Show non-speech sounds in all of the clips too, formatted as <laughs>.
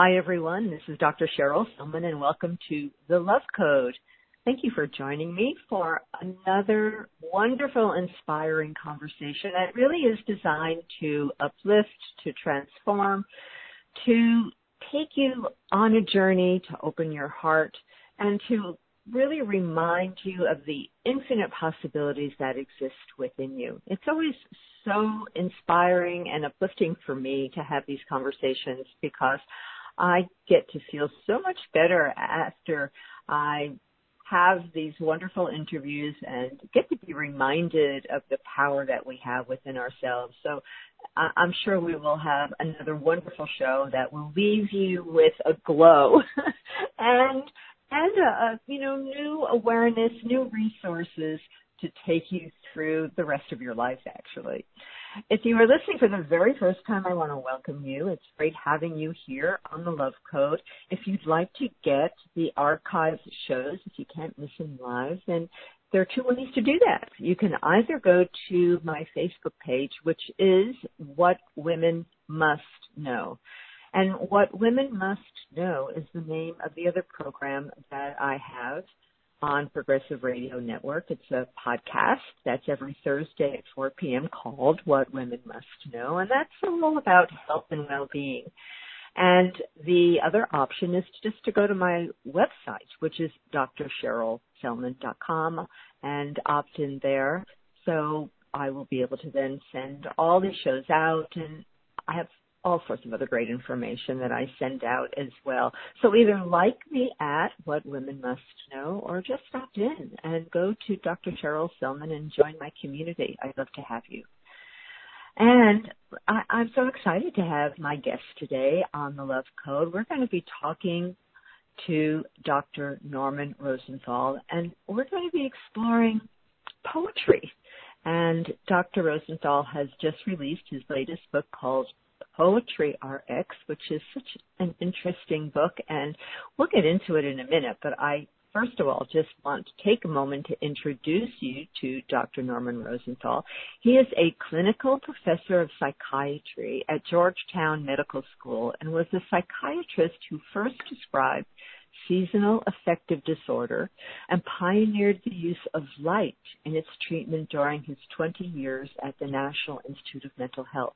Hi, everyone. This is Dr. Cheryl Sellman, and welcome to The Love Code. Thank you for joining me for another wonderful, inspiring conversation that really is designed to uplift, to transform, to take you on a journey to open your heart and to really remind you of the infinite possibilities that exist within you. It's always so inspiring and uplifting for me to have these conversations because I get to feel so much better after I have these wonderful interviews and get to be reminded of the power that we have within ourselves. So I'm sure we will have another wonderful show that will leave you with a glow <laughs> and and a, you know new awareness, new resources to take you through the rest of your life actually. If you are listening for the very first time, I want to welcome you. It's great having you here on the Love Code. If you'd like to get the archived shows, if you can't listen live, then there are two ways to do that. You can either go to my Facebook page, which is What Women Must Know. And What Women Must Know is the name of the other program that I have on Progressive Radio Network. It's a podcast that's every Thursday at 4 p.m. called What Women Must Know, and that's all about health and well-being. And the other option is just to go to my website, which is drcherylsellman.com and opt in there. So I will be able to then send all these shows out and I have all sorts of other great information that I send out as well. So either like me at What Women Must Know or just stop in and go to Dr. Cheryl Sellman and join my community. I'd love to have you. And I, I'm so excited to have my guest today on the Love Code. We're going to be talking to Dr. Norman Rosenthal and we're going to be exploring poetry. And Dr. Rosenthal has just released his latest book called Poetry RX, which is such an interesting book, and we'll get into it in a minute. But I, first of all, just want to take a moment to introduce you to Dr. Norman Rosenthal. He is a clinical professor of psychiatry at Georgetown Medical School and was the psychiatrist who first described seasonal affective disorder and pioneered the use of light in its treatment during his 20 years at the National Institute of Mental Health.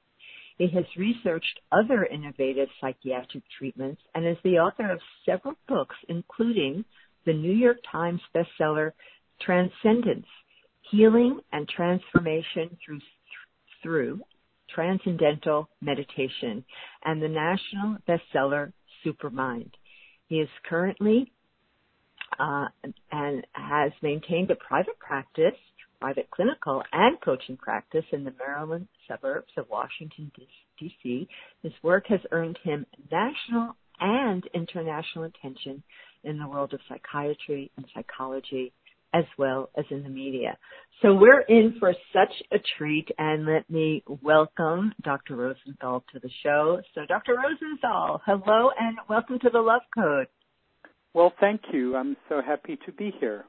He has researched other innovative psychiatric treatments and is the author of several books, including the New York Times bestseller Transcendence, Healing and Transformation Through, through Transcendental Meditation, and the national bestseller Supermind. He is currently uh, and has maintained a private practice private clinical and coaching practice in the Maryland suburbs of Washington, D.C. His work has earned him national and international attention in the world of psychiatry and psychology as well as in the media. So we're in for such a treat and let me welcome Dr. Rosenthal to the show. So Dr. Rosenthal, hello and welcome to the Love Code. Well, thank you. I'm so happy to be here.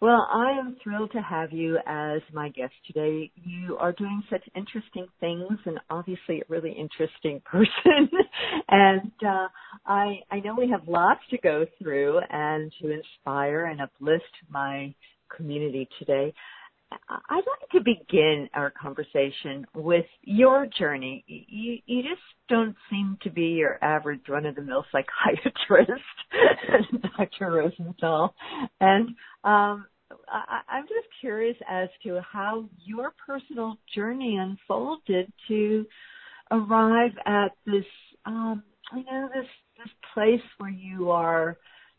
Well, I am thrilled to have you as my guest today. You are doing such interesting things and obviously a really interesting <laughs> person. and uh, I I know we have lots to go through and to inspire and uplift my community today. I'd like to begin our conversation with your journey. You, you just don't seem to be your average run of the mill <laughs> psychiatrist, Dr. Rosenthal. And um, I'm just curious as to how your personal journey unfolded to arrive at this, um, you know, this this place where you are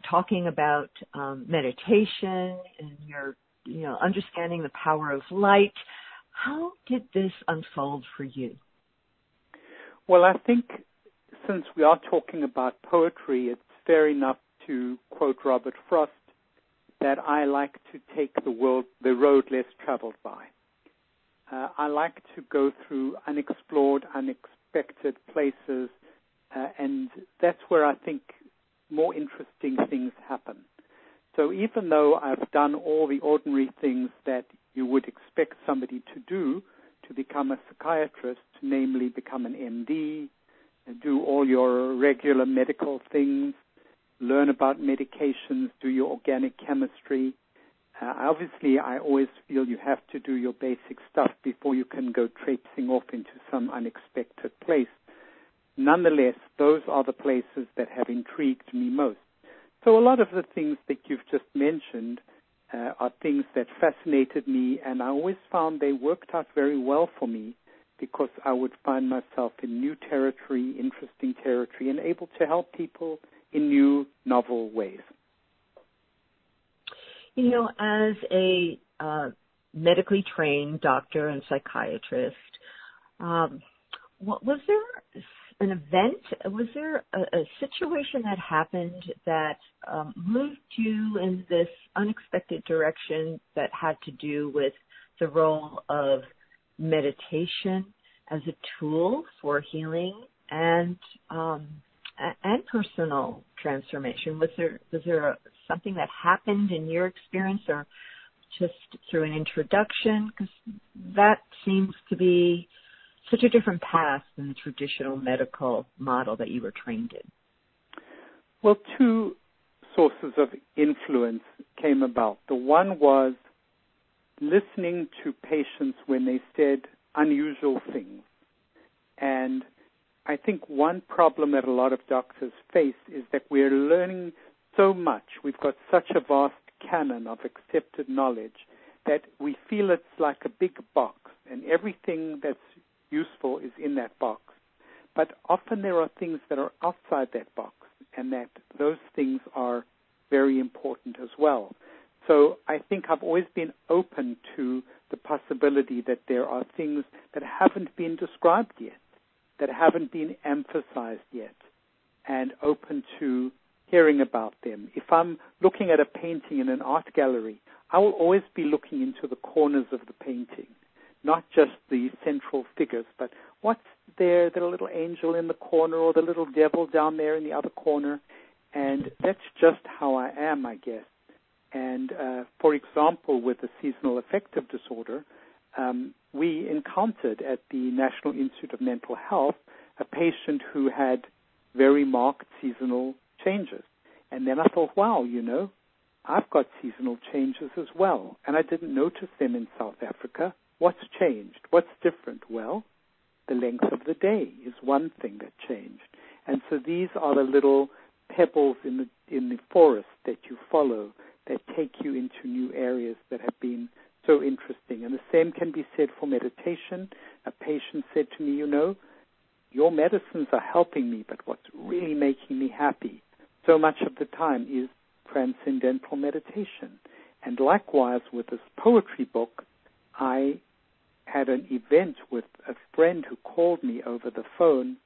talking about um, meditation and you're you know, understanding the power of light. How did this unfold for you? Well, I think since we are talking about poetry, it's fair enough to quote Robert Frost that I like to take the world, the road less traveled by. Uh, I like to go through unexplored, unexpected places, uh, and that's where I think more interesting things happen. So even though I've done all the ordinary things that you would expect somebody to do to become a psychiatrist, namely become an MD, do all your regular medical things, learn about medications, do your organic chemistry. Uh, obviously, I always feel you have to do your basic stuff before you can go traipsing off into some unexpected place. Nonetheless, those are the places that have intrigued me most. So a lot of the things that you've just mentioned uh, are things that fascinated me, and I always found they worked out very well for me because I would find myself in new territory, interesting territory, and able to help people in new, novel ways. You know, as a uh, medically trained doctor and psychiatrist, um, what, was there an event? Was there a, a situation that happened that um, moved you in this unexpected direction that had to do with the role of meditation as a tool for healing and um, and personal transformation? Was there was there a, something that happened in your experience, or just through an introduction? Because that seems to be such a different path than the traditional medical model that you were trained in. Well, two sources of influence came about. The one was listening to patients when they said unusual things. And I think one problem that a lot of doctors face is that we're learning so much. We've got such a vast canon of accepted knowledge that we feel it's like a big box and everything that's useful is in that box. But often there are things that are outside that box and that those things are very important as well. So I think I've always been open to the possibility that there are things that haven't been described yet, that haven't been emphasized yet, and open to hearing about them. If I'm looking at a painting in an art gallery, I will always be looking into the corners of the painting, not just the central figures, but what's there, the little angel in the corner or the little devil down there in the other corner. And that's just how I am, I guess. And uh, for example, with the seasonal affective disorder, um, we encountered at the National Institute of Mental Health a patient who had very marked seasonal changes. And then I thought, wow, you know, I've got seasonal changes as well. And I didn't notice them in South Africa. What's changed? What's different? Well, the length of the day is one thing that changed. And so these are the little pebbles in the in the forest that you follow that take you into new areas that have been so interesting. And the same can be said for meditation. A patient said to me, you know, your medicines are helping me, but what's really making me happy so much of the time is transcendental meditation. And likewise with this poetry book, I had an event with a friend who called me over the phone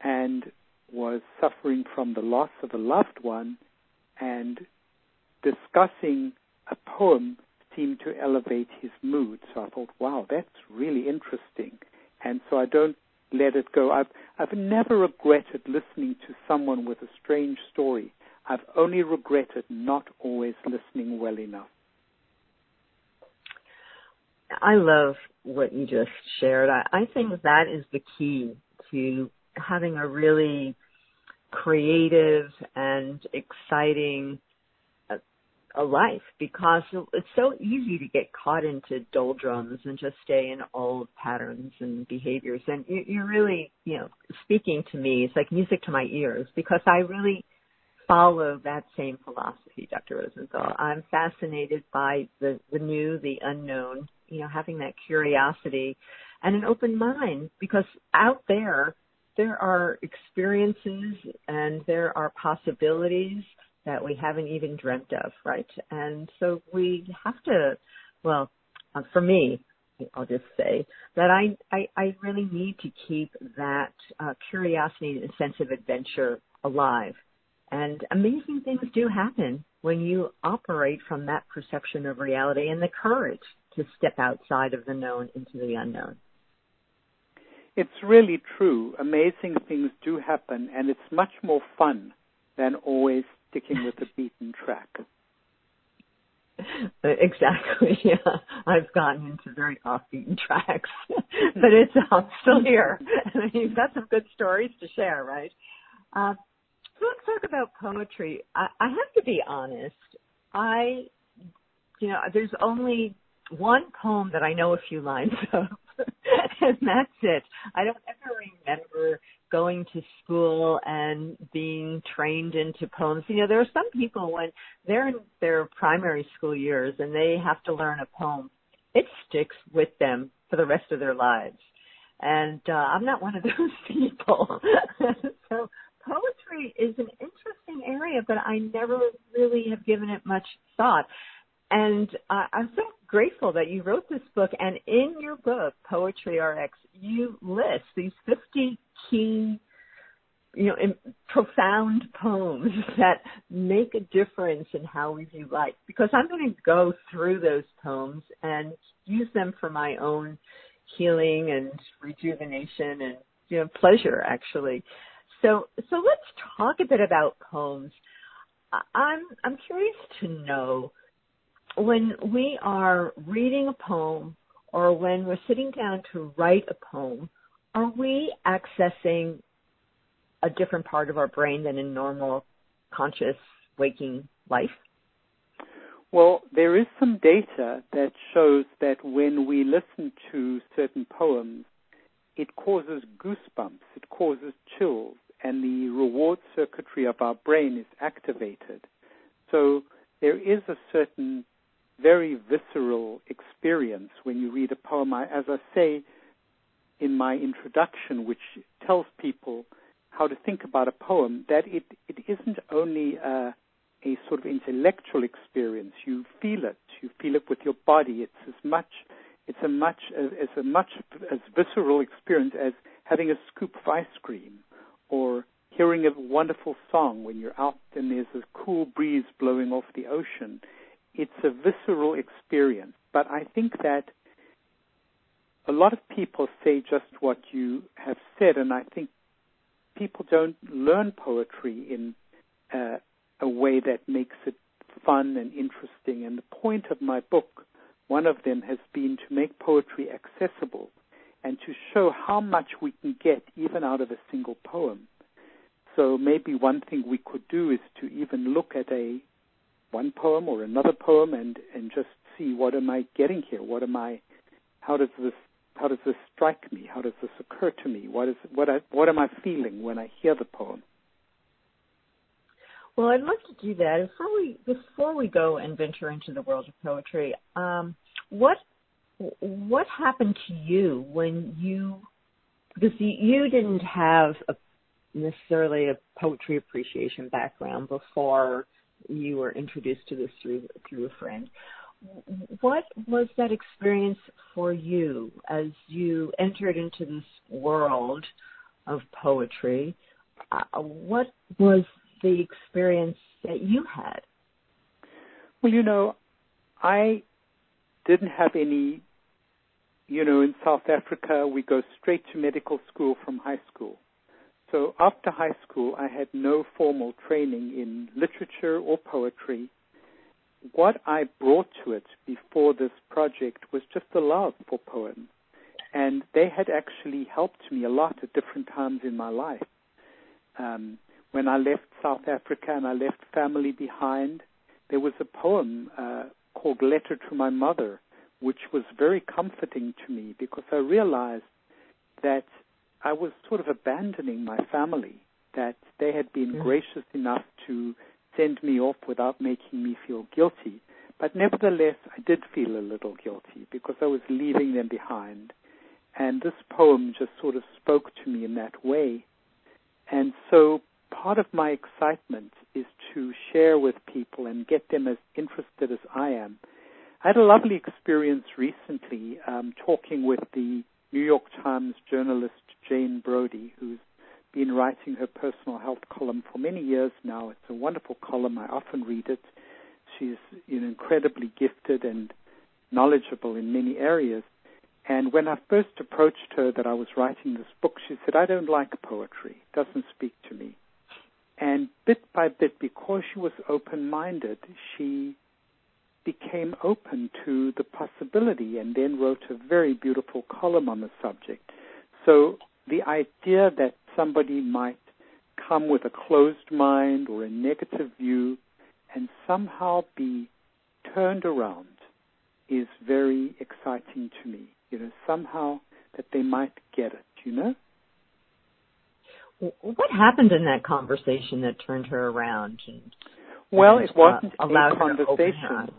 and was suffering from the loss of a loved one and discussing a poem seemed to elevate his mood. So I thought, wow, that's really interesting. And so I don't let it go. I've, I've never regretted listening to someone with a strange story. I've only regretted not always listening well enough. I love what you just shared. I, I think that is the key to having a really creative and exciting a life because it's so easy to get caught into doldrums and just stay in old patterns and behaviors. And you're really, you know, speaking to me. It's like music to my ears because I really follow that same philosophy, Dr. Rosenthal. I'm fascinated by the, the new, the unknown, you know, having that curiosity and an open mind because out there, there are experiences and there are possibilities that we haven't even dreamt of, right? And so we have to, well, uh, for me, I'll just say that I, I, I really need to keep that uh, curiosity and sense of adventure alive. And amazing things do happen when you operate from that perception of reality and the courage to step outside of the known into the unknown. It's really true. Amazing things do happen, and it's much more fun than always sticking with the beaten track. <laughs> exactly. <laughs> Yeah, I've gotten into very off-beaten tracks, <laughs> but it's I'm still here. You've got some good stories to share, right? Uh, so let's talk about poetry. I, I have to be honest. I, you know, there's only one poem that I know a few lines of, and that's it. I don't ever remember going to school and being trained into poems. You know, there are some people when they're in their primary school years and they have to learn a poem, it sticks with them for the rest of their lives. And uh, I'm not one of <laughs> those people. <laughs> so poetry is an interesting area, but I never really have given it much thought. And uh, I'm so grateful that you wrote this book. And in your book, Poetry RX, you list these 50 key, you know, profound poems <laughs> that make a difference in how we view life. Because I'm going to go through those poems and use them for my own healing and rejuvenation and you know pleasure actually. So so let's talk a bit about poems. I'm I'm curious to know when we are reading a poem or when we're sitting down to write a poem, are we accessing a different part of our brain than in normal conscious waking life? Well, there is some data that shows that when we listen to certain poems, it causes goosebumps, it causes chills, and the reward circuitry of our brain is activated. So there is a certain very visceral experience when you read a poem. I, as I say in my introduction, which tells people how to think about a poem, that it, it isn't only a, a sort of intellectual experience. You feel it. You feel it with your body. It's as much it's a much as a much as visceral experience as having a scoop of ice cream or hearing a wonderful song when you're out and there's a cool breeze blowing off the ocean it's a visceral experience. But I think that a lot of people say just what you have said, and I think people don't learn poetry in uh, a way that makes it fun and interesting. And the point of my book, one of them, has been to make poetry accessible and to show how much we can get even out of a single poem. So maybe one thing we could do is to even look at a one poem or another poem and and just see what am I getting here? What am I? How does this how does this strike me? How does this occur to me? What is what I, what am I feeling when I hear the poem? Well, I'd love to do that. Before we before we go and venture into the world of poetry, um, what what happened to you when you because you didn't have a, necessarily a poetry appreciation background before you were introduced to this through through a friend. What was that experience for you as you entered into this world of poetry? Uh, what was the experience that you had? Well, you know, I didn't have any, you know, in South Africa, we go straight to medical school from high school. So after high school, I had no formal training in literature or poetry. What I brought to it before this project was just a love for poems. And they had actually helped me a lot at different times in my life. Um, when I left South Africa and I left family behind, there was a poem uh, called Letter to My Mother, which was very comforting to me because I realized that I was sort of abandoning my family, that they had been mm. gracious enough to send me off without making me feel guilty. But nevertheless, I did feel a little guilty because I was leaving them behind. And this poem just sort of spoke to me in that way. And so part of my excitement is to share with people and get them as interested as I am. I had a lovely experience recently um, talking with the New York Times journalist Jane Brody, who's been writing her personal health column for many years now. It's a wonderful column. I often read it. She's you know, incredibly gifted and knowledgeable in many areas. And when I first approached her that I was writing this book, she said, I don't like poetry. It doesn't speak to me. And bit by bit, because she was open minded, she became open to the possibility and then wrote a very beautiful column on the subject. So the idea that somebody might come with a closed mind or a negative view and somehow be turned around is very exciting to me. You know, somehow that they might get it, you know? What happened in that conversation that turned her around? And, well, and, it wasn't uh, a conversation.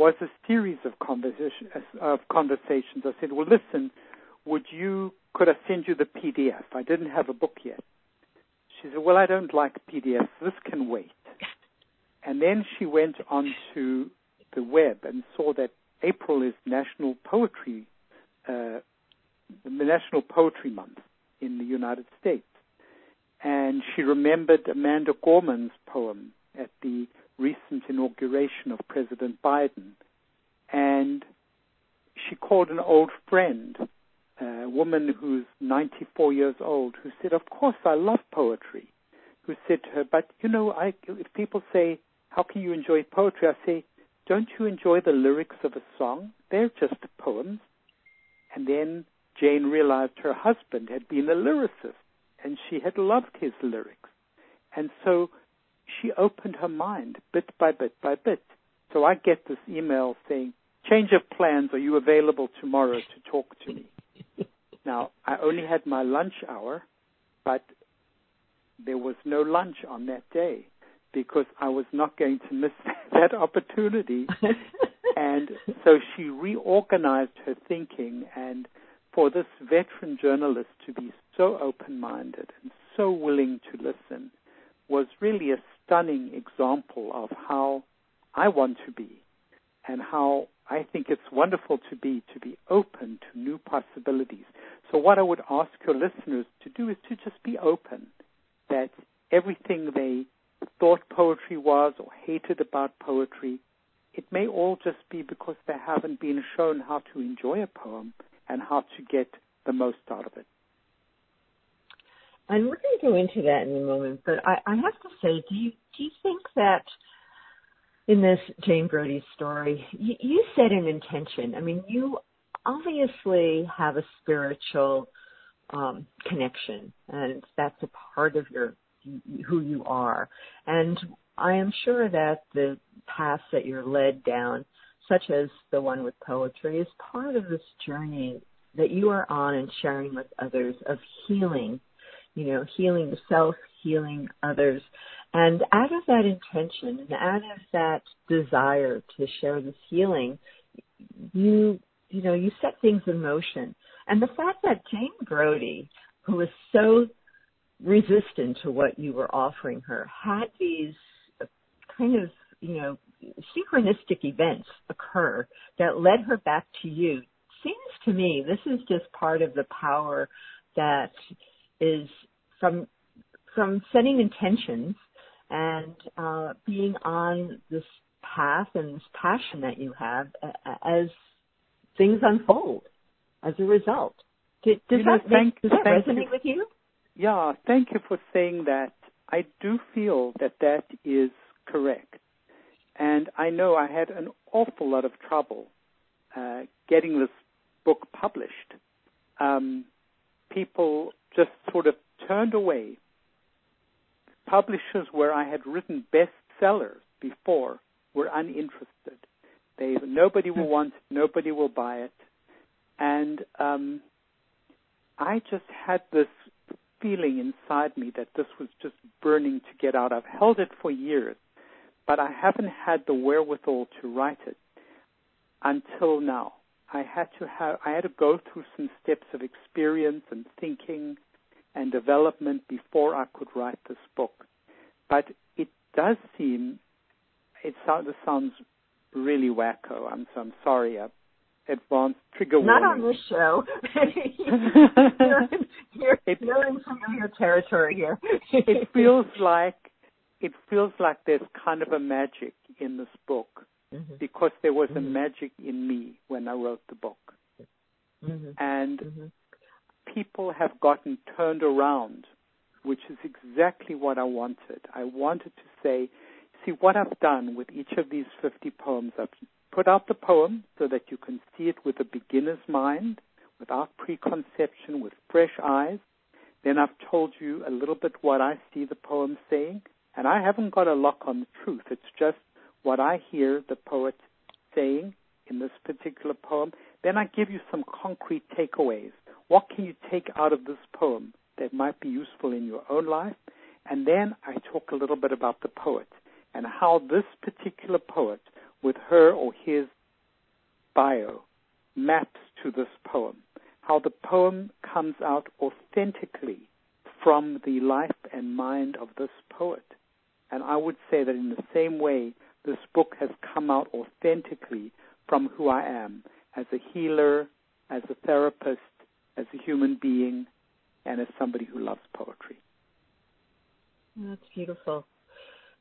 Was a series of conversation of conversations. I said, "Well, listen, would you could I send you the PDF? I didn't have a book yet." She said, "Well, I don't like PDFs. This can wait." <laughs> And then she went onto the web and saw that April is National Poetry, uh, the National Poetry Month in the United States and she remembered Amanda Gorman's poem at the recent inauguration of President Biden. And she called an old friend, a woman who's 94 years old, who said, Of course, I love poetry. Who said to her, But you know, I, if people say, How can you enjoy poetry? I say, Don't you enjoy the lyrics of a song? They're just poems. And then Jane realized her husband had been a lyricist and she had loved his lyrics. And so she opened her mind bit by bit by bit. So I get this email saying, change of plans, are you available tomorrow to talk to me? <laughs> now, I only had my lunch hour, but there was no lunch on that day because I was not going to miss <laughs> that opportunity. <laughs> and so she reorganized her thinking and for this veteran journalist to be so open minded and so willing to listen was really a stunning example of how I want to be and how I think it's wonderful to be to be open to new possibilities. So what I would ask your listeners to do is to just be open that everything they thought poetry was or hated about poetry, it may all just be because they haven't been shown how to enjoy a poem and how to get the most out of it. And we're going to go into that in a moment, but I, I have to say, do you do you think that in this Jane Brody story, you, you set an intention? I mean, you obviously have a spiritual um, connection, and that's a part of your who you are. And I am sure that the path that you're led down such as the one with poetry, is part of this journey that you are on and sharing with others of healing, you know, healing yourself, healing others. And out of that intention and out of that desire to share this healing, you, you know, you set things in motion. And the fact that Jane Brody, who was so resistant to what you were offering her, had these kind of, you know, synchronistic events occur that led her back to you seems to me this is just part of the power that is from from setting intentions and uh, being on this path and this passion that you have as things unfold as a result. Does, does know, that, thank, does that resonate you. with you? Yeah, thank you for saying that. I do feel that that is correct. And I know I had an awful lot of trouble uh, getting this book published. Um, people just sort of turned away. Publishers where I had written bestsellers before were uninterested. They nobody will hmm. want it, nobody will buy it, and um, I just had this feeling inside me that this was just burning to get out. I've held it for years, but I haven't had the wherewithal to write it until now. I had to have I had to go through some steps of experience and thinking and development before I could write this book. But it does seem it sounds, it sounds really wacko. I'm so I'm sorry. Uh, advanced trigger warning. Not on this show. <laughs> you're, you're, you're in familiar territory here. it feels like it feels like there's kind of a magic in this book mm-hmm. because there was mm-hmm. a magic in me when I wrote the book. Mm-hmm. And mm-hmm. People have gotten turned around, which is exactly what I wanted. I wanted to say, see what I've done with each of these 50 poems. I've put out the poem so that you can see it with a beginner's mind, without preconception, with fresh eyes. Then I've told you a little bit what I see the poem saying, and I haven't got a lock on the truth. It's just what I hear the poet saying in this particular poem. Then I give you some concrete takeaways. What can you take out of this poem that might be useful in your own life? And then I talk a little bit about the poet and how this particular poet, with her or his bio, maps to this poem. How the poem comes out authentically from the life and mind of this poet. And I would say that in the same way, this book has come out authentically from who I am as a healer, as a therapist, as a human being, and as somebody who loves poetry. That's beautiful.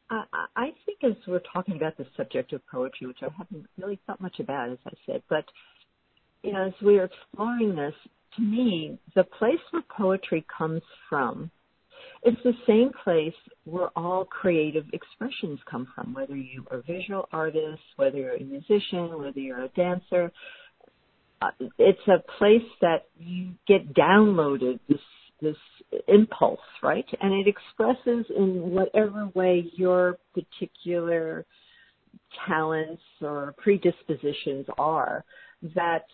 Uh, I, I think as we're talking about the subject of poetry, which I haven't really thought much about, as I said, but you know, as we're exploring this, to me, the place where poetry comes from is the same place where all creative expressions come from, whether you are a visual artist, whether you're a musician, whether you're a dancer. It's a place that you get downloaded this this impulse, right? And it expresses in whatever way your particular talents or predispositions are that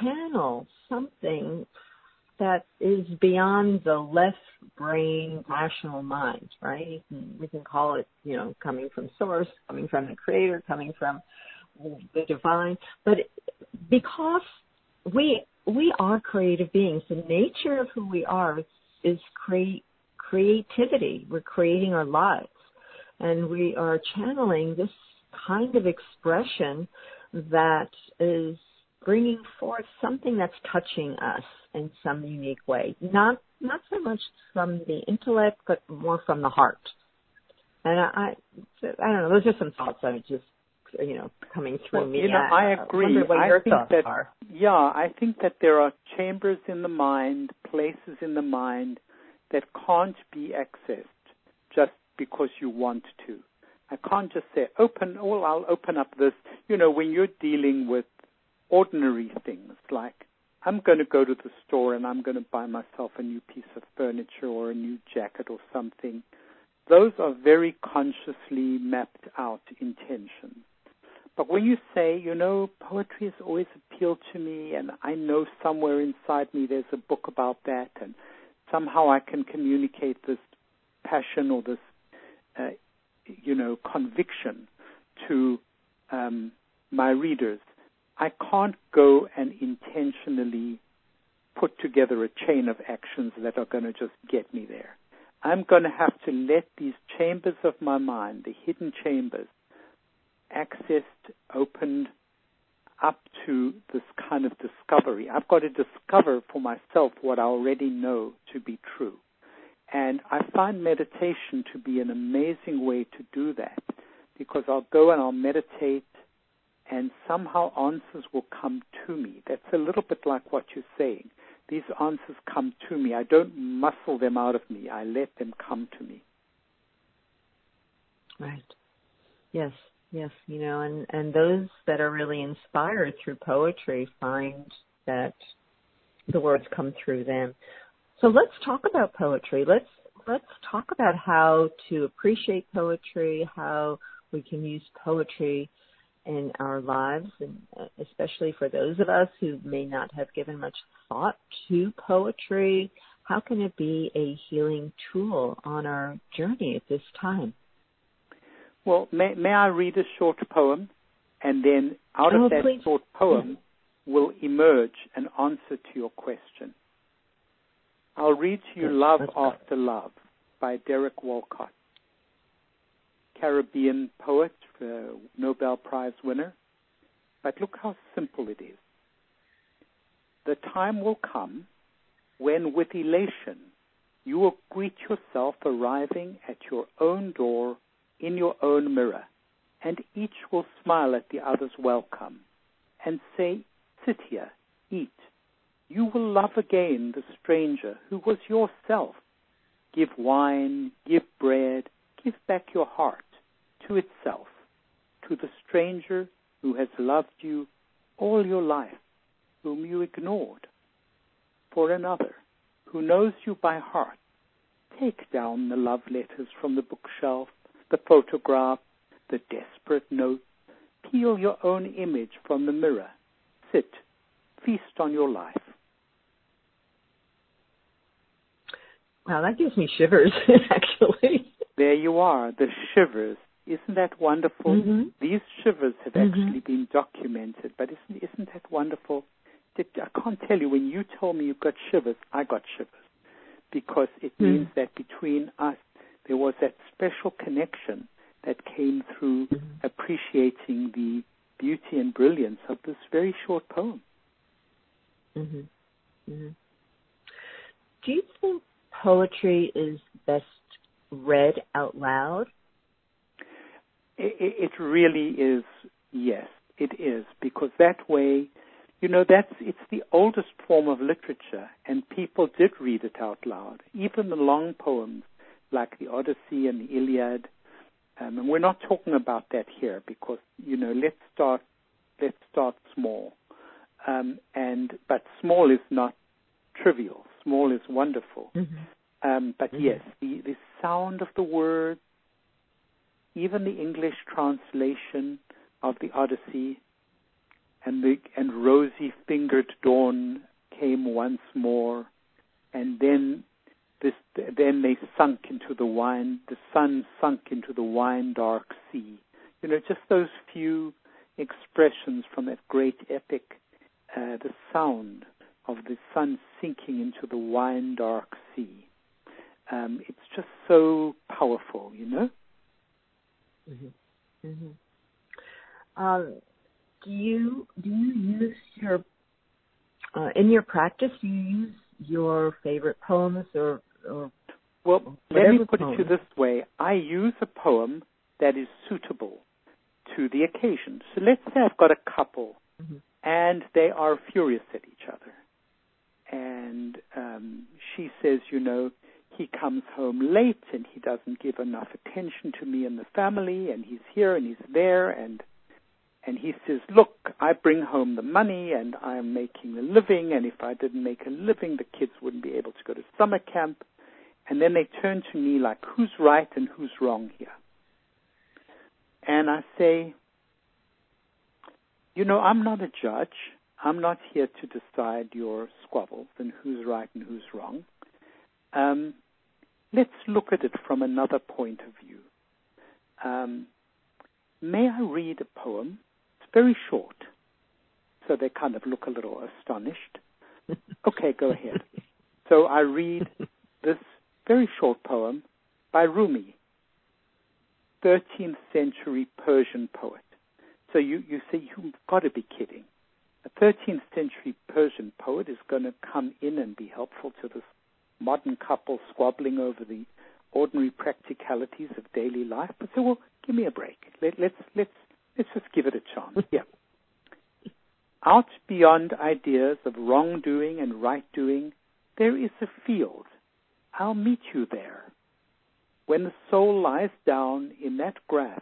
channel something that is beyond the left brain rational mind, right? We can call it, you know, coming from source, coming from the creator, coming from the divine, but because we we are creative beings. The nature of who we are is create creativity. We're creating our lives, and we are channeling this kind of expression that is bringing forth something that's touching us in some unique way. Not not so much from the intellect, but more from the heart. And I, I, I don't know. Those are some thoughts I just you know coming through well, me. You know, I, I agree. I think that are. yeah, I think that there are chambers in the mind, places in the mind that can't be accessed just because you want to. I can't just say open. Well, I'll open up this. You know, when you're dealing with ordinary things like I'm going to go to the store and I'm going to buy myself a new piece of furniture or a new jacket or something. Those are very consciously mapped out intentions. But when you say, you know, poetry has always appealed to me, and I know somewhere inside me there's a book about that, and somehow I can communicate this passion or this, uh, you know, conviction to um, my readers, I can't go and intentionally put together a chain of actions that are going to just get me there. I'm going to have to let these chambers of my mind, the hidden chambers, accessed, opened up to this kind of discovery. I've got to discover for myself what I already know to be true. And I find meditation to be an amazing way to do that because I'll go and I'll meditate and somehow answers will come to me. That's a little bit like what you're saying. These answers come to me. I don't muscle them out of me. I let them come to me. Right. Yes. Yes, you know, and and those that are really inspired through poetry find that the words come through them. So let's talk about poetry. Let's let's talk about how to appreciate poetry, how we can use poetry in our lives, and uh, especially for those of us who may not have given much thought to poetry. How can it be a healing tool on our journey at this time? Well, may, may I read a short poem? And then out oh, of that please. short poem will emerge an answer to your question. I'll read to you Love After Love by Derek Walcott, Caribbean poet, uh, Nobel Prize winner. But look how simple it is. The time will come when, with elation, you will greet yourself arriving at your own door in your own mirror, and each will smile at the other's welcome and say, Sit here, eat. You will love again the stranger who was yourself. Give wine, give bread, give back your heart to itself, to the stranger who has loved you all your life, whom you ignored, for another who knows you by heart. Take down the love letters from the bookshelf, the photograph, the desperate note. Peel your own image from the mirror. Sit, feast on your life. Wow, that gives me shivers, <laughs> actually. There you are, the shivers. Isn't that wonderful? Mm-hmm. These shivers have Mhm. actually been documented, but isn't isn't that wonderful? I can't tell you when you told me you got shivers, I got shivers because it Hmm. means that between us there was that special connection that came through Mhm. appreciating the beauty and brilliance of this very short poem. hmm hmm Do you think poetry is best read out loud? It, it it really is, yes, it is, because that way, you know, that's, it's the oldest form of literature, and people did read it out loud. Even the long poems, like the Odyssey and the Iliad, um, and we're not talking about that here, because, you know, let's start, let's start small. Um, and, but small is not trivial. Small is wonderful. Mm-hmm. Um, but Mhm. yes, the, the sound of the words, even the English translation of the Odyssey, and the and rosy fingered dawn came once more, and then this then they sunk into the wine. The sun sunk into the wine dark sea. You know, just those few expressions from that great epic, uh, the sound of the sun sinking into the wine dark sea. Um, it's just so powerful, you know. Mm-hmm. Mm-hmm. Um, do you do you use your uh, in your practice? Do you use your favorite poems or or Well, let me put it to you this way. I use a poem that is suitable to the occasion. So let's say I've got a couple Mhm. and they are furious at each other. And um, she says, you know, he comes home late and he doesn't give enough attention to me and the family and he's here and he's there and and he says, look, I bring home the money and I'm making a living and if I didn't make a living the kids wouldn't be able to go to summer camp. And then they turn to me like, who's right and who's wrong here? And I say, you know, I'm not a judge. I'm not here to decide your squabbles and who's right and who's wrong. Um, let's look at it from another point of view. Um, may I read a poem? Very short, so they kind of look a little astonished. <laughs> Okay, go ahead. So I read this very short poem by Rumi, 13th century Persian poet. So you, you say, you've got to be kidding. A 13th century Persian poet is going to come in and be helpful to this modern couple squabbling over the ordinary practicalities of daily life. But say, well, give me a break. Let, let's, let's, let's just give it a chance. Yeah. Out beyond ideas of wrongdoing and right doing, there is a field. I'll meet you there. When the soul lies down in that grass,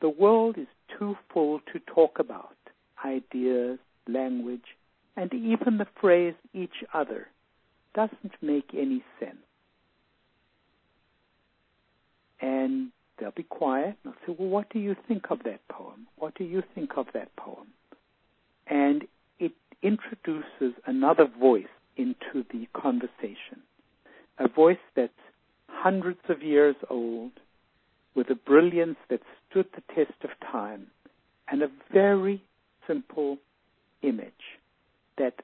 the world is too full to talk about ideas, language, and even the phrase each other doesn't make any sense. And they'll be quiet. And I'll say, Well, what do you think of that poem? What do you think of that poem? And it introduces another voice into the conversation. A voice that's hundreds of years old, with a brilliance that stood the test of time, and a very simple image that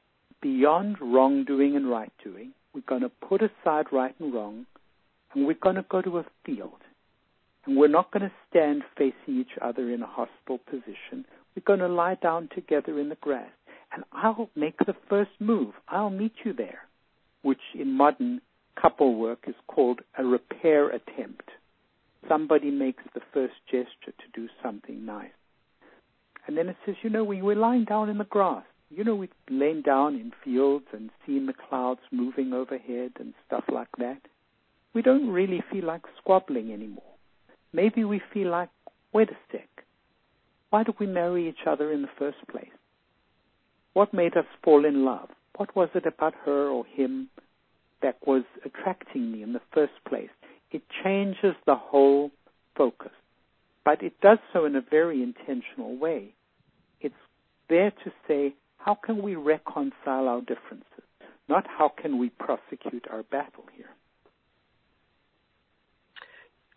beyond wrongdoing and right doing, we're going to put aside right and wrong, and we're going to go to a field. We're not going to stand facing each other in a hostile position. We're going to lie down together in the grass. And I'll make the first move. I'll meet you there, which in modern couple work is called a repair attempt. Somebody makes the first gesture to do something nice. And then it says, you know, we were lying down in the grass. You know, we've lain down in fields and seen the clouds moving overhead and stuff like that. We don't really feel like squabbling anymore. Maybe we feel like wait a sec. Why did we marry each other in the first place? What made us fall in love? What was it about her or him that was attracting me in the first place? It changes the whole focus. But it does so in a very intentional way. It's there to say, how can we reconcile our differences? Not how can we prosecute our battle here.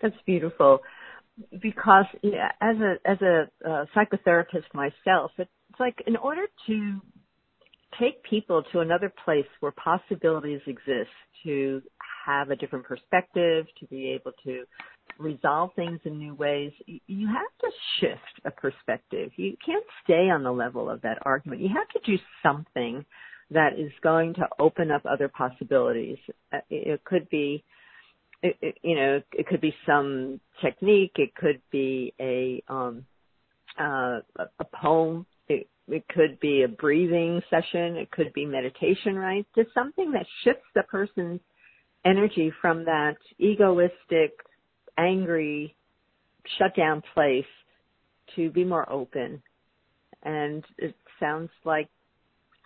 That's beautiful. Because as a as a uh, psychotherapist myself, it's like in order to take people to another place where possibilities exist to have a different perspective, to be able to resolve things in new ways, you have to shift a perspective. You can't stay on the level of that argument. You have to do something that is going to open up other possibilities. Uh, it could be, it, it, you know, it could be some technique. It could be a um, uh, a poem. It, it could be a breathing session. It could be meditation, right? Just something that shifts the person's energy from that egoistic, angry, shut down place to be more open. And it sounds like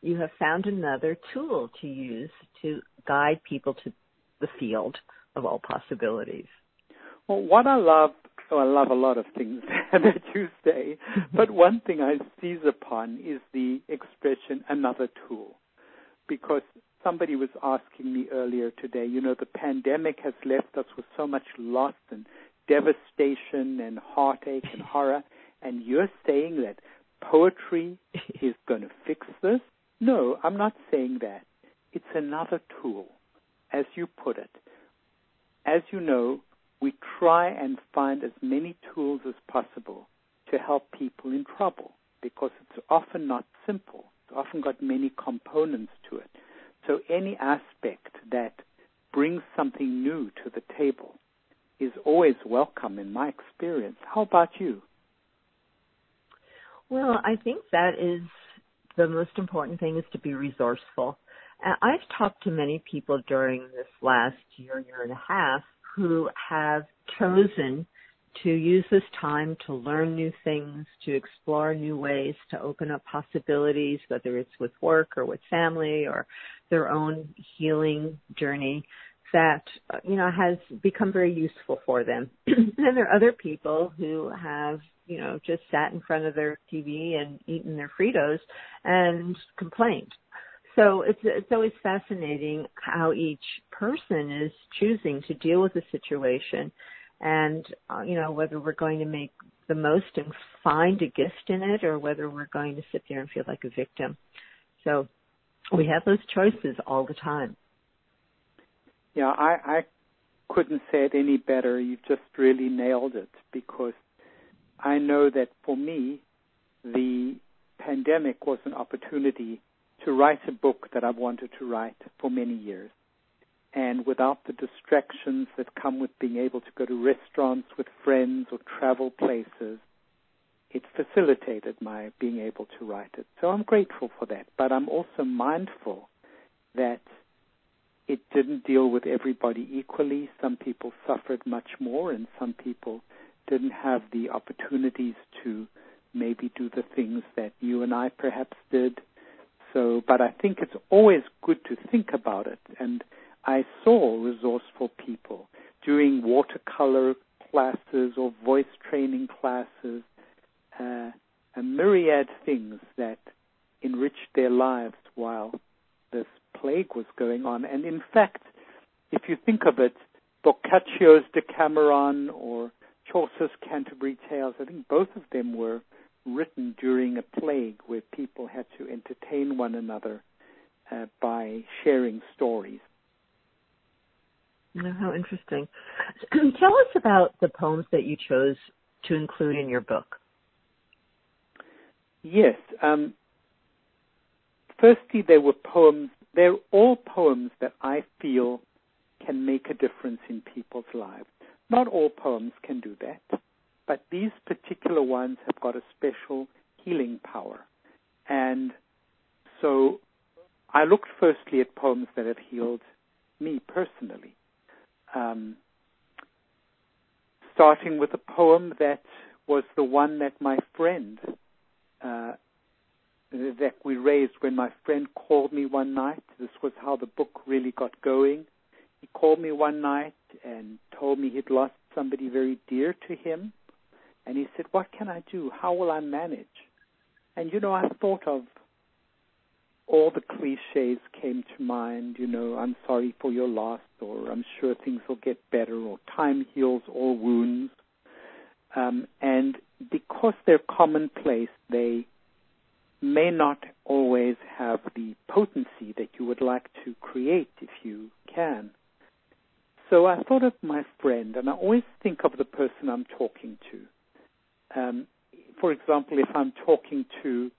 you have found another tool to use to guide people to the field of all possibilities. Well, what I love, oh, I love a lot of things <laughs> that you say, <laughs> but one thing I seize upon is the expression another tool. Because somebody was asking me earlier today, you know, the pandemic has left us with so much loss and devastation and heartache and horror, <laughs> and you're saying that poetry is going to fix this? No, I'm not saying that. It's another tool, as you put it. As you know, we try and find as many tools as possible to help people in trouble because it's often not simple. It's often got many components to it. So any aspect that brings something new to the table is always welcome in my experience. How about you? Well, I think that is the most important thing is to be resourceful. I've talked to many people during this last year, year and a half who have chosen to use this time to learn new things, to explore new ways, to open up possibilities, whether it's with work or with family or their own healing journey that you know has become very useful for them. <clears throat> and there are other people who have you know just sat in front of their TV and eaten their Fritos and complained. So it's it's always fascinating how each person is choosing to deal with the situation, and uh, you know whether we're going to make the most and find a gift in it, or whether we're going to sit there and feel like a victim. So we have those choices all the time. Yeah, I, I couldn't say it any better. You've just really nailed it because I know that for me, the pandemic was an opportunity to write a book that I've wanted to write for many years. And without the distractions that come with being able to go to restaurants with friends or travel places, it facilitated my being able to write it. So I'm grateful for that. But I'm also mindful that it didn't deal with everybody equally. Some people suffered much more, and some people didn't have the opportunities to maybe do the things that you and I perhaps did. So, but I think it's always good to think about it. And I saw resourceful people doing watercolor classes or voice training classes, uh, a myriad things that enriched their lives while this plague was going on. And in fact, if you think of it, Boccaccio's Decameron or Chaucer's Canterbury Tales, I think both of them were written during a plague where people had to entertain one another uh, by sharing stories. Oh, how interesting. <clears throat> Tell us about the poems that you chose to include in your book. Yes. Um, firstly, there were poems they're all poems that I feel can make a difference in people's lives. Not all poems can do that, but these particular ones have got a special healing power. And so I looked firstly at poems that have healed me personally. Um, starting with a poem that was the one that my friend uh, that we raised when my friend called me one night. This was how the book really got going. He called me one night and told me he'd lost somebody very dear to him. And he said, What can I do? How will I manage? And you know, I thought of all the cliches came to mind, you know, I'm sorry for your loss, or I'm sure things will get better, or time heals all wounds. Um, and because they're commonplace, they may not always have the potency that you would like to create if you can. So I thought of my friend, and I always think of the person I'm talking to. Um, for example, if I'm talking to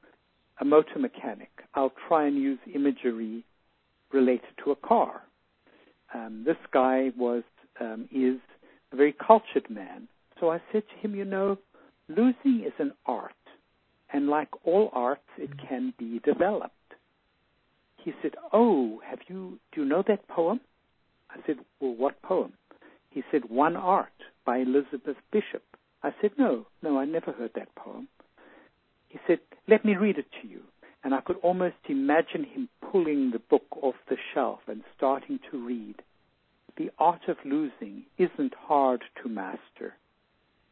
a motor mechanic, I'll try and use imagery related to a car. Um, this guy was um, is a very cultured man, so I said to him, you know, losing is an art, and like all arts, it can be developed. He said, "Oh, have you? Do you know that poem?" I said, "Well, what poem?" He said, "One Art" by Elizabeth Bishop. I said, "No, no, I never heard that poem." He said, Let me read it to you. And I could almost imagine him pulling the book off the shelf and starting to read. The art of losing isn't hard to master.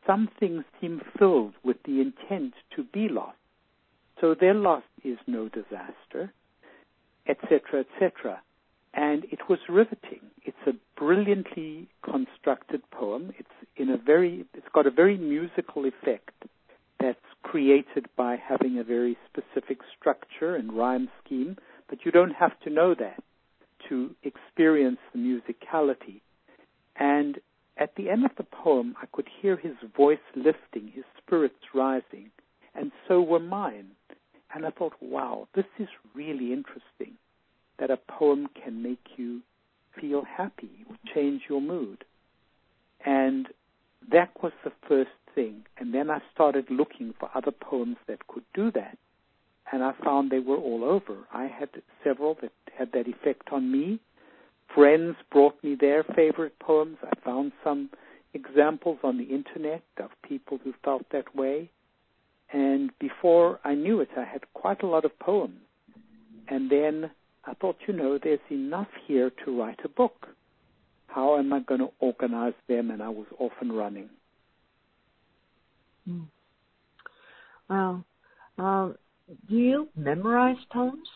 Some things seem filled with the intent to be lost, so their loss is no disaster, etc., etc. And it was riveting. It's a brilliantly constructed poem. It's in a very, it's got a very musical effect that's created by having a very specific structure and rhyme scheme, but you don't have to know that to experience the musicality. And at the end of the poem, I could hear his voice lifting, his spirits rising, and so were mine. And I thought, wow, this is really interesting that a poem can make you feel happy, change your mood. And that was the first thing. And then I started looking for other poems that could do that. And I found they were all over. I had several that had that effect on me. Friends brought me their favorite poems. I found some examples on the internet of people who felt that way. And before I knew it, I had quite a lot of poems. And then I thought, you know, there's enough here to write a book. How am I going to organize them? And I was off and running. Mm. Well, um, do you memorize poems?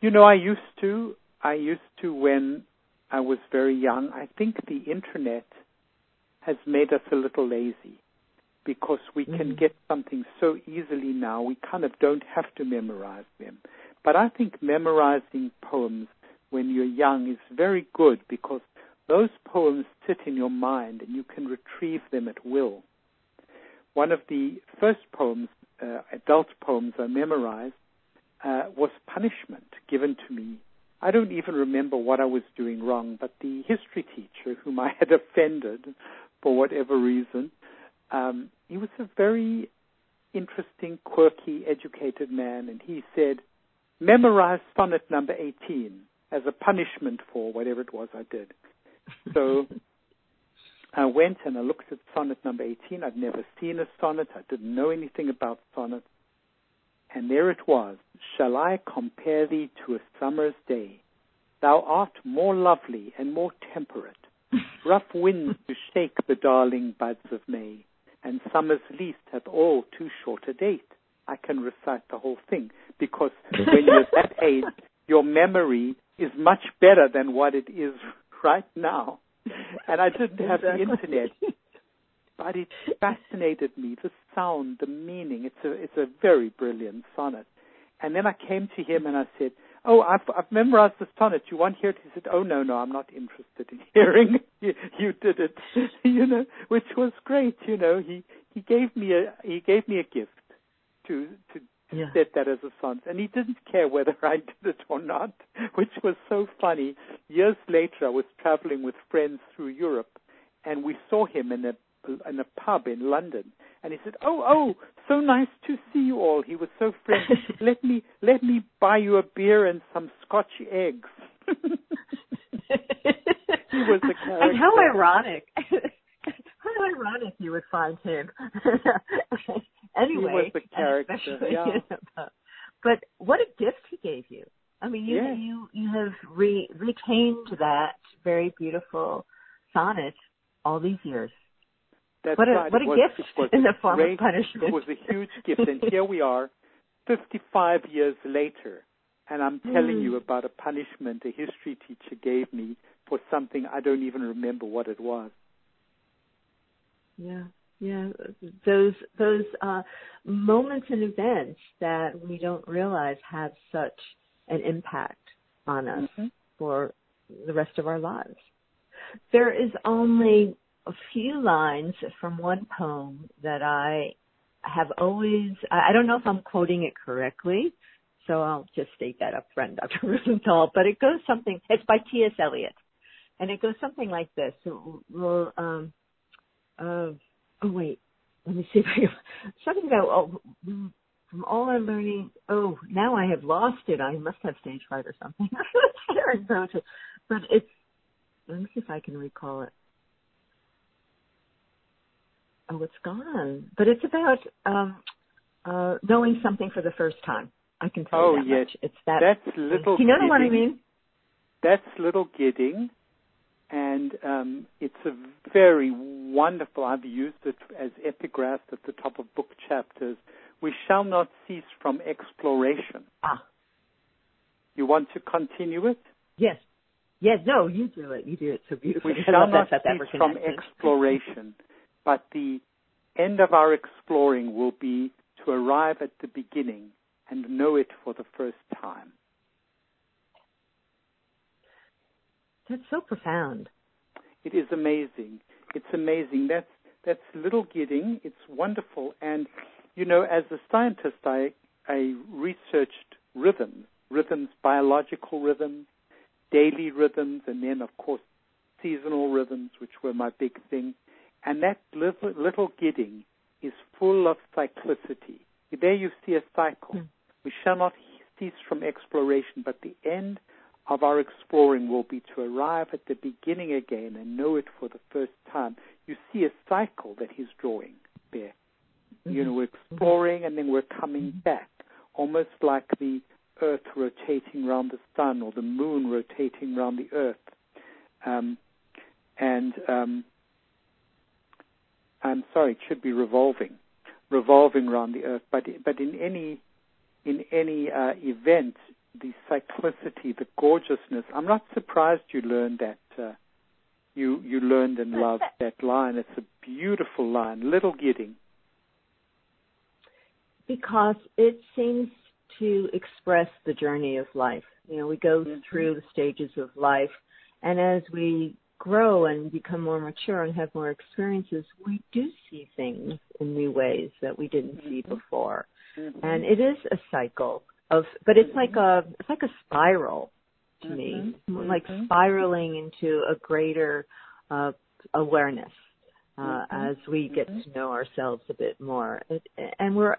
You know, I used to. I used to when I was very young. I think the internet has made us a little lazy because we mm-hmm. can get something so easily now. We kind of don't have to memorize them. But I think memorizing poems when you're young is very good because those poems sit in your mind and you can retrieve them at will. One of the first poems, uh, adult poems I memorized, uh, was Punishment, given to me. I don't even remember what I was doing wrong, but the history teacher, whom I had <laughs> offended for whatever reason, um, he was a very interesting, quirky, educated man, and he said, memorize sonnet number 18 as a punishment for whatever it was I did. So <laughs> I went and I looked at sonnet number 18. I'd never seen a sonnet. I didn't know anything about sonnets. And there it was. Shall I compare thee to a summer's day? Thou art more lovely and more temperate. <laughs> Rough winds do shake the darling buds of May, and summer's least hath all too short a date. I can recite the whole thing because <laughs> when you're that age, your memory is much better than what it is <laughs> right now and I didn't have exactly. the internet. But it fascinated me, the sound, the meaning. It's a it's a very brilliant sonnet. And then I came to him and I said, "Oh, I've I've memorized the sonnet. You want to hear it?" He said, "Oh no, no, I'm not interested in <laughs> hearing. you, you did it, you know," which was great. You know, he he gave me a he gave me a gift to to yeah. said that as a son, and he didn't care whether <laughs> I did it or not, which was so funny. Years later, I was traveling with friends through Europe, and we saw him in a in a pub in London, and he said, "Oh, oh, so nice to see you all." He was so friendly. <laughs> let me let me buy you a beer and some Scotch eggs. <laughs> he was a character. And how ironic. How ironic you would find him. anyway, <laughs> he was the character. Yeah. but what a gift he gave you. I mean, you yes. you you have re- retained that very beautiful sonnet all these years. That's what a right. what a was, gift in the form great, of punishment. It was a huge gift, and here we are, 55 years later, and I'm telling mm. you about a punishment a history teacher gave me for something I don't even remember what it was. Yeah, yeah, those those uh, moments and events that we don't realize have such an impact on us mm-hmm. for the rest of our lives. There is only a few lines from one poem that I have always, I don't know if I'm quoting it correctly, so I'll just state that up front, Dr. <laughs> Rosenthal, but it goes something, it's by T.S. Eliot, and it goes something like this. Well, um, uh, oh wait, let me see if I, something about, oh, from all I'm learning, oh, now I have lost it. I must have stage fright or something. <laughs> but it's, let me see if I can recall it. Oh, it's gone. But it's about um, uh, knowing something for the first time. I can tell oh, you that yes. much. It's that. That's little. Do you know what I mean? That's little Gidding, and um, it's a very wonderful. I've used it as epigraphs at the top of book chapters. We shall not cease from exploration. Ah. You want to continue it? Yes. Yes. No, you do it. You do it so beautifully. We shall not cease from exploration. But the end of our exploring will be to arrive at the beginning and know it for the first time. That's so profound. It is amazing. It's amazing. That's that's little Gidding. It's wonderful. And you know, as a scientist, I I researched rhythms, rhythms, biological rhythms, daily rhythms, and then of course seasonal rhythms, which were my big thing. And that little, little Gidding is full of cyclicity. There you see a cycle. Mm. We shall not cease from exploration, but the end of our exploring will be to arrive at the beginning again and know it for the first time. You see a cycle that he's drawing there. Mm-hmm. You know, we're exploring and then we're coming mm-hmm. back, almost like the Earth rotating around the sun or the moon rotating around the Earth. Um, and um, I'm sorry, it should be revolving, revolving around the Earth. But but in any in any uh, event, the cyclicity, the gorgeousness. I'm not surprised you learned that. Uh, you you learned and loved that line. It's a beautiful line, little Gidding. Because it seems to express the journey of life. You know, we go mm-hmm. through the stages of life, and as we grow and become more mature and have more experiences, we do see things in new ways that we didn't mm-hmm. see before. Mm-hmm. And it is a cycle of, but it's like a, it's like a spiral to me, mm-hmm. like mm-hmm. spiraling into a greater uh, awareness uh, mm-hmm. as we get to know ourselves a bit more. It, and we're,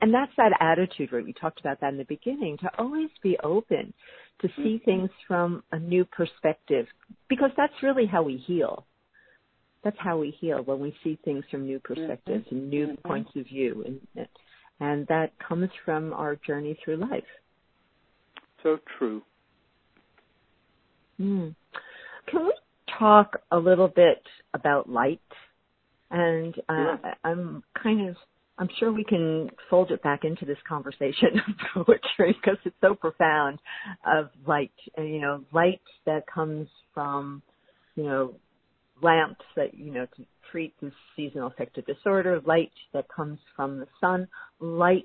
and that's that attitude, right? We talked about that in the beginning, to always be open to see things from a new perspective because that's really how we heal. That's how we heal when we see things from new perspectives mm-hmm. and new mm-hmm. points of view, and and that comes from our journey through life. So true. Mm. Can we talk a little bit about light? And uh, I'm kind of I'm sure we can fold it back into this conversation of <laughs> poetry because it's so profound of light, and you know, light that comes from, you know, lamps that, you know, to treat this seasonal affective disorder, light that comes from the sun, light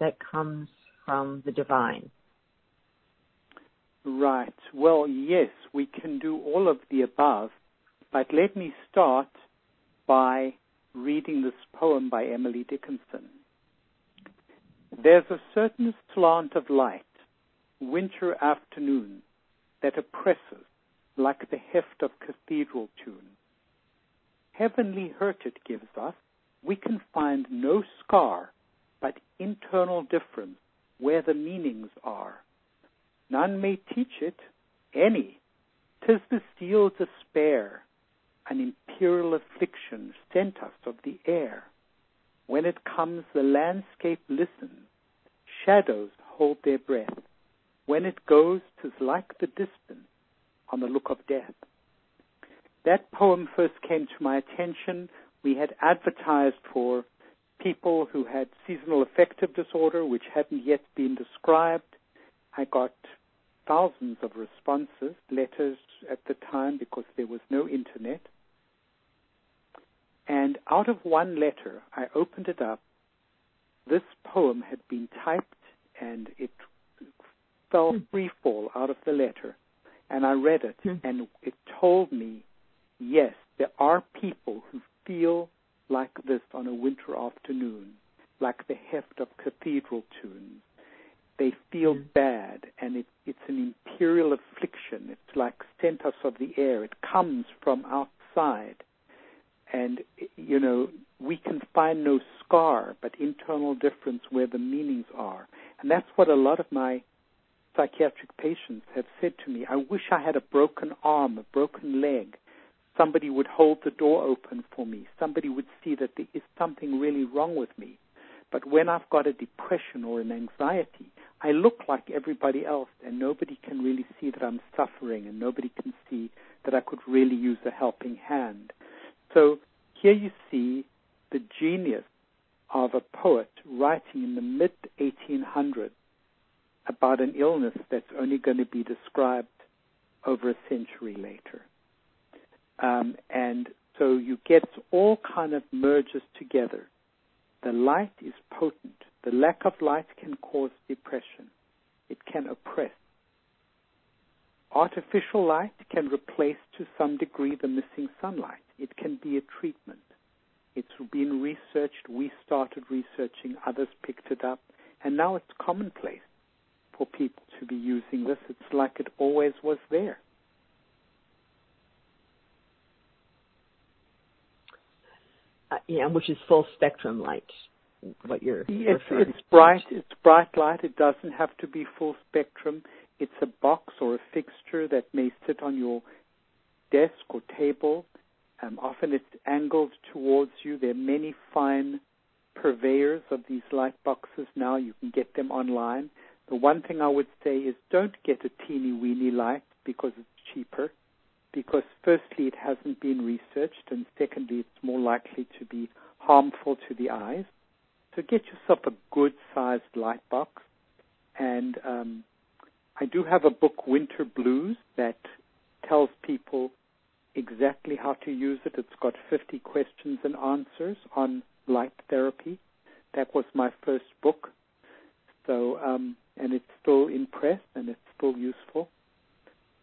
that comes from the divine. Right. Well, yes, we can do all of the above, but let me start by reading this poem by Emily Dickinson. There's a certain slant of light, winter afternoon, that oppresses like the heft of cathedral tune. Heavenly hurt it gives us, we can find no scar, but internal difference where the meanings are. None may teach it, any. Tis the steel despair, an imperial affliction sent us of the air. When it comes, the landscape listens, shadows hold their breath. When it goes, 'tis like the distance on the look of death. That poem first came to my attention. We had advertised for people who had seasonal affective disorder, which hadn't yet been described. I got thousands of responses, letters at the time because there was no internet. And out of one letter, I opened it up. This poem had been typed and it fell mm. free fall out of the letter. And I read it mm. and it told me, yes, there are people who feel like this on a winter afternoon, like the heft of cathedral tunes. They feel mm. bad, and it, it's an imperial affliction. It's like sent us of the air. It comes from outside. And, you know, we can find no scar, but internal difference where the meanings are. And that's what a lot of my psychiatric patients have said to me. I wish I had a broken arm, a broken leg, somebody would hold the door open for me. Somebody would see that there is something really wrong with me. But when I've got a depression or an anxiety, I look like everybody else, and nobody can really see that I'm suffering, and nobody can see that I could really use a helping hand. So here you see the genius of a poet writing in the mid 1800s about an illness that's only going to be described over a century later. Um, and so you get all kind of merges together. The light is potent. The lack of light can cause depression. It can oppress. Artificial light can replace to some degree the missing sunlight. It can be a treatment. It's been researched. We started researching. Others picked it up. And now it's commonplace for people to be using this. It's like it always was there. Uh, yeah, which is full spectrum light. What you're it's it's bright. It's bright light. It doesn't have to be full spectrum. It's a box or a fixture that may sit on your desk or table. Um, often it's angled towards you. There are many fine purveyors of these light boxes now. You can get them online. The one thing I would say is don't get a teeny weeny light because it's cheaper because firstly it hasn't been researched and secondly it's more likely to be harmful to the eyes. So get yourself a good sized light box and um, I do have a book, Winter Blues, that tells people exactly how to use it. It's got 50 questions and answers on light therapy. That was my first book. So, um, and it's still in press and it's still useful.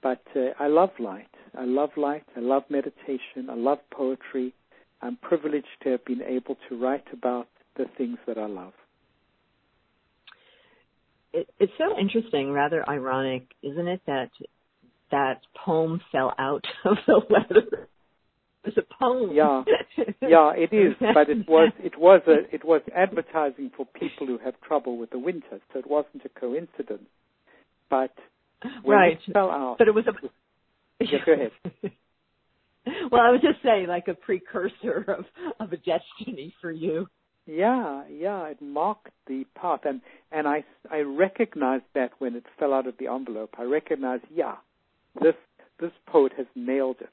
But uh, I love light. I love light. I love meditation. I love poetry. I'm privileged to have been able to write about the things that I love. It, it's so interesting, rather ironic, isn't it, that that poem fell out <laughs> of the letter. It was a poem. Yeah, yeah, it is. But it was it was a it was advertising for people who have trouble with the winter, so it wasn't a coincidence. But when right. it fell out, but it was a yeah, go ahead. <laughs> well, I was just saying, like a precursor of of a destiny for you. Yeah, yeah, it marked the path, and and I I recognized that when it fell out of the envelope. I recognized, yeah, this this poet has nailed it.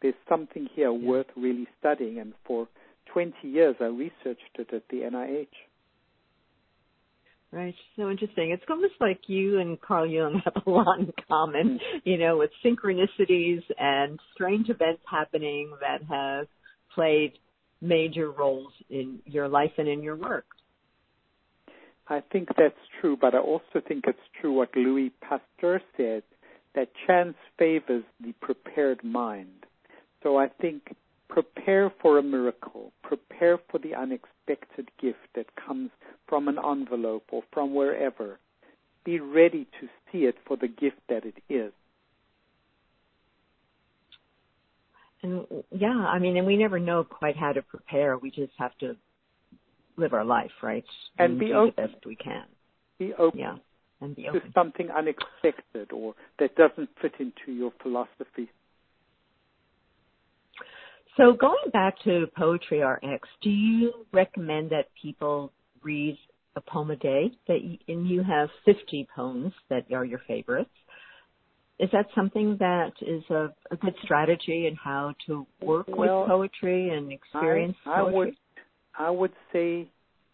There's something here yeah. worth really studying, and for 20 years I researched it at the NIH. Right. So interesting. It's almost like you and Carl Jung have a lot in common, mm-hmm. you know, with synchronicities and strange events happening that have played major roles in your life and in your work. I think that's true, but I also think it's true what Louis Pasteur said that chance favors the prepared mind. So I think prepare for a miracle, prepare for the unexpected gift that comes from an envelope or from wherever. Be ready to see it for the gift that it is. And yeah, I mean, and we never know quite how to prepare. We just have to live our life, right? And, and be open. the best we can. Be open. Yeah. And be open. To something unexpected or that doesn't fit into your philosophy. So going back to Poetry RX, do you recommend that people read a poem a day? That you, and you have 50 poems that are your favorites. Is that something that is a, a good strategy in how to work well, with poetry and experience I, I poetry? would, I would say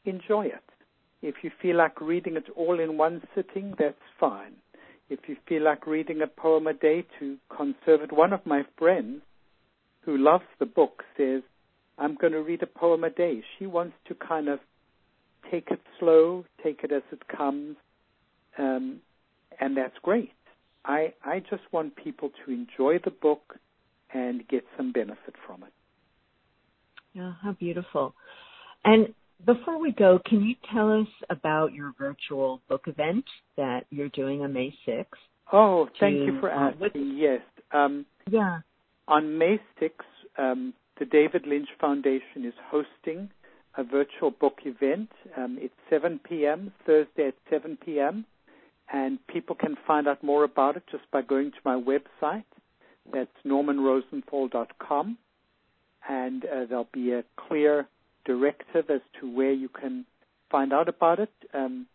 enjoy it. If you feel like reading it all in one sitting, that's fine. If you feel like reading a poem a day to conserve it, one of my friends who loves the book says, I'm going to read a poem a day. She wants to kind of take it slow, take it as it comes, um, and that's great. I I just want people to enjoy the book and get some benefit from it. Yeah, how beautiful. And before we go, can you tell us about your virtual book event that you're doing on May 6th? Oh, thank to, you for uh, asking. yes. Um, yeah. On May 6th, um, the David Lynch Foundation is hosting a virtual book event. Um, it's 7 p.m., Thursday at 7 p.m., and people can find out more about it just by going to my website. That's normanrosenthal.com, and uh, there'll be a clear directive as to where you can find out about it. Um,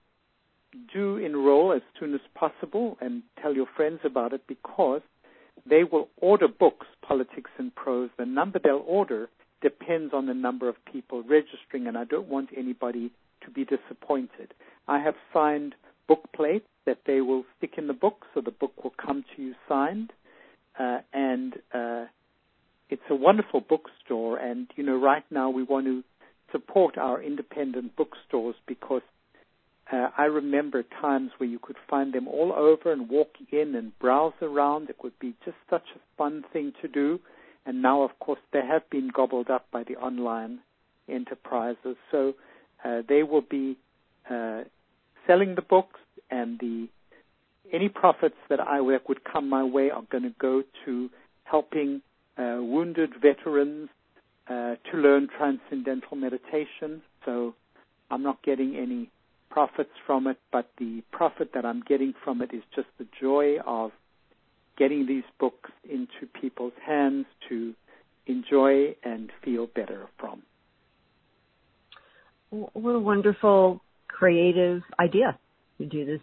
do enroll as soon as possible and tell your friends about it because they will order books, politics and prose. The number they'll order depends on the number of people registering, and I don't want anybody to be disappointed. I have signed book plates that they will stick in the book, so the book will come to you signed. Uh, and uh, it's a wonderful bookstore, and you know, right now we want to support our independent bookstores because uh, I remember times where you could find them all over and walk in and browse around. It would be just such a fun thing to do. And now, of course, they have been gobbled up by the online enterprises. So uh, they will be uh, selling the books, and the any profits that I that would come my way are going to go to helping uh, wounded veterans uh, to learn transcendental meditation. So I'm not getting any profits from it, but the profit that I'm getting from it is just the joy of getting these books into people's hands to enjoy and feel better from. What a wonderful creative idea to do this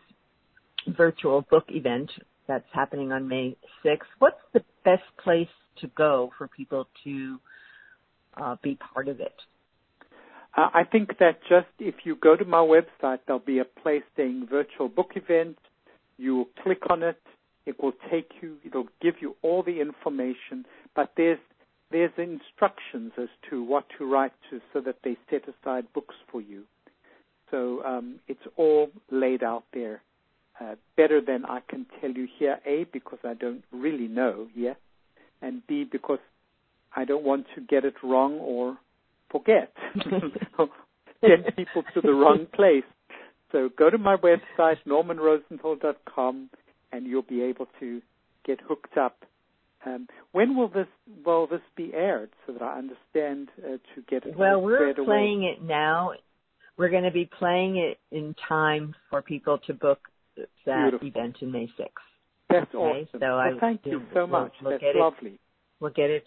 virtual book event that's happening on May 6th. What's the best place to go for people to uh, be part of it? Uh, I think that just if you go to my website, there'll be a place saying virtual book event. You will click on it. It will take you. It'll give you all the information. But there's there's instructions as to what to write to, so that they set aside books for you. So um, it's all laid out there, uh, better than I can tell you here. A because I don't really know yet, and B because I don't want to get it wrong or forget, <laughs> <laughs> get people to the wrong place. So go to my website, normanrosenthal.com, and you'll be able to get hooked up. Um, when will this will this be aired so that I understand uh, to get it? Well, we're away? playing it now. We're going to be playing it in time for people to book that Beautiful. event in May 6th. That's okay? awesome. So well, I, thank you so much. We'll, we'll That's lovely. It, we'll get it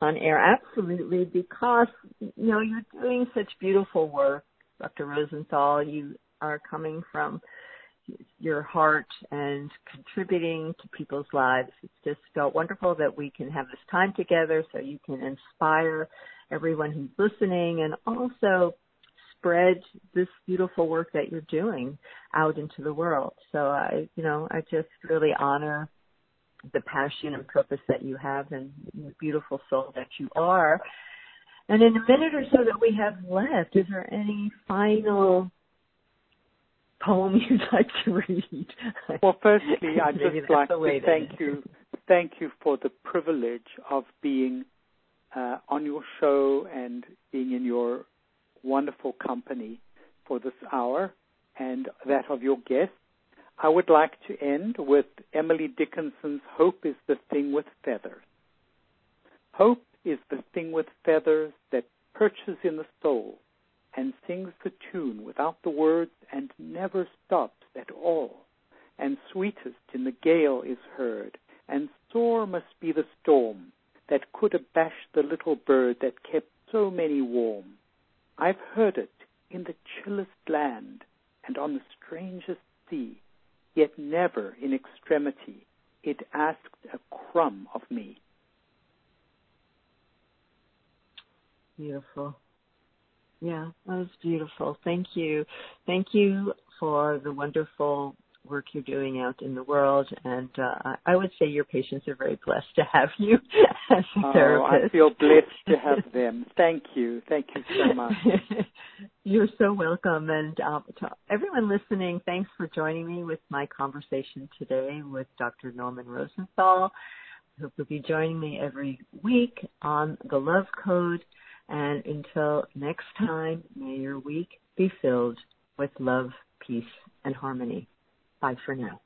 on air. Absolutely, because you know you're doing such beautiful work, Dr. Rosenthal. You are coming from your heart and contributing to people's lives. It's just felt wonderful that we can have this time together so you can inspire everyone who's listening and also spread this beautiful work that you're doing out into the world. So I, you know, I just really honor the passion and purpose that you have and the beautiful soul that you are. And in a minute or so that we have left, is there any final poem <laughs> you'd like to read? Well, firstly, <laughs> I'd just like to thank you, thank you for the privilege of being uh, on your show and being in your wonderful company for this hour and that of your guests. I would like to end with Emily Dickinson's Hope is the Thing with Feathers. Hope is the thing with feathers that perches in the soul and sings the tune without the words and never stops at all. And sweetest in the gale is heard, and sore must be the storm that could abash the little bird that kept so many warm. I've heard it in the chillest land and on the strangest sea, yet never in extremity it asked a crumb of me. Beautiful. Yeah, that was beautiful. Thank you. Thank you for the wonderful work you're doing out in the world. And uh, I would say your patients are very blessed to have you <laughs> as a oh, therapist. I feel blessed to have them. Thank you. Thank you so much. <laughs> you're so welcome. And um, to everyone listening, thanks for joining me with my conversation today with Dr. Norman Rosenthal. I hope you'll be joining me every week on the Love Code. And until next time, may your week be filled with love, peace, and harmony. Bye for now.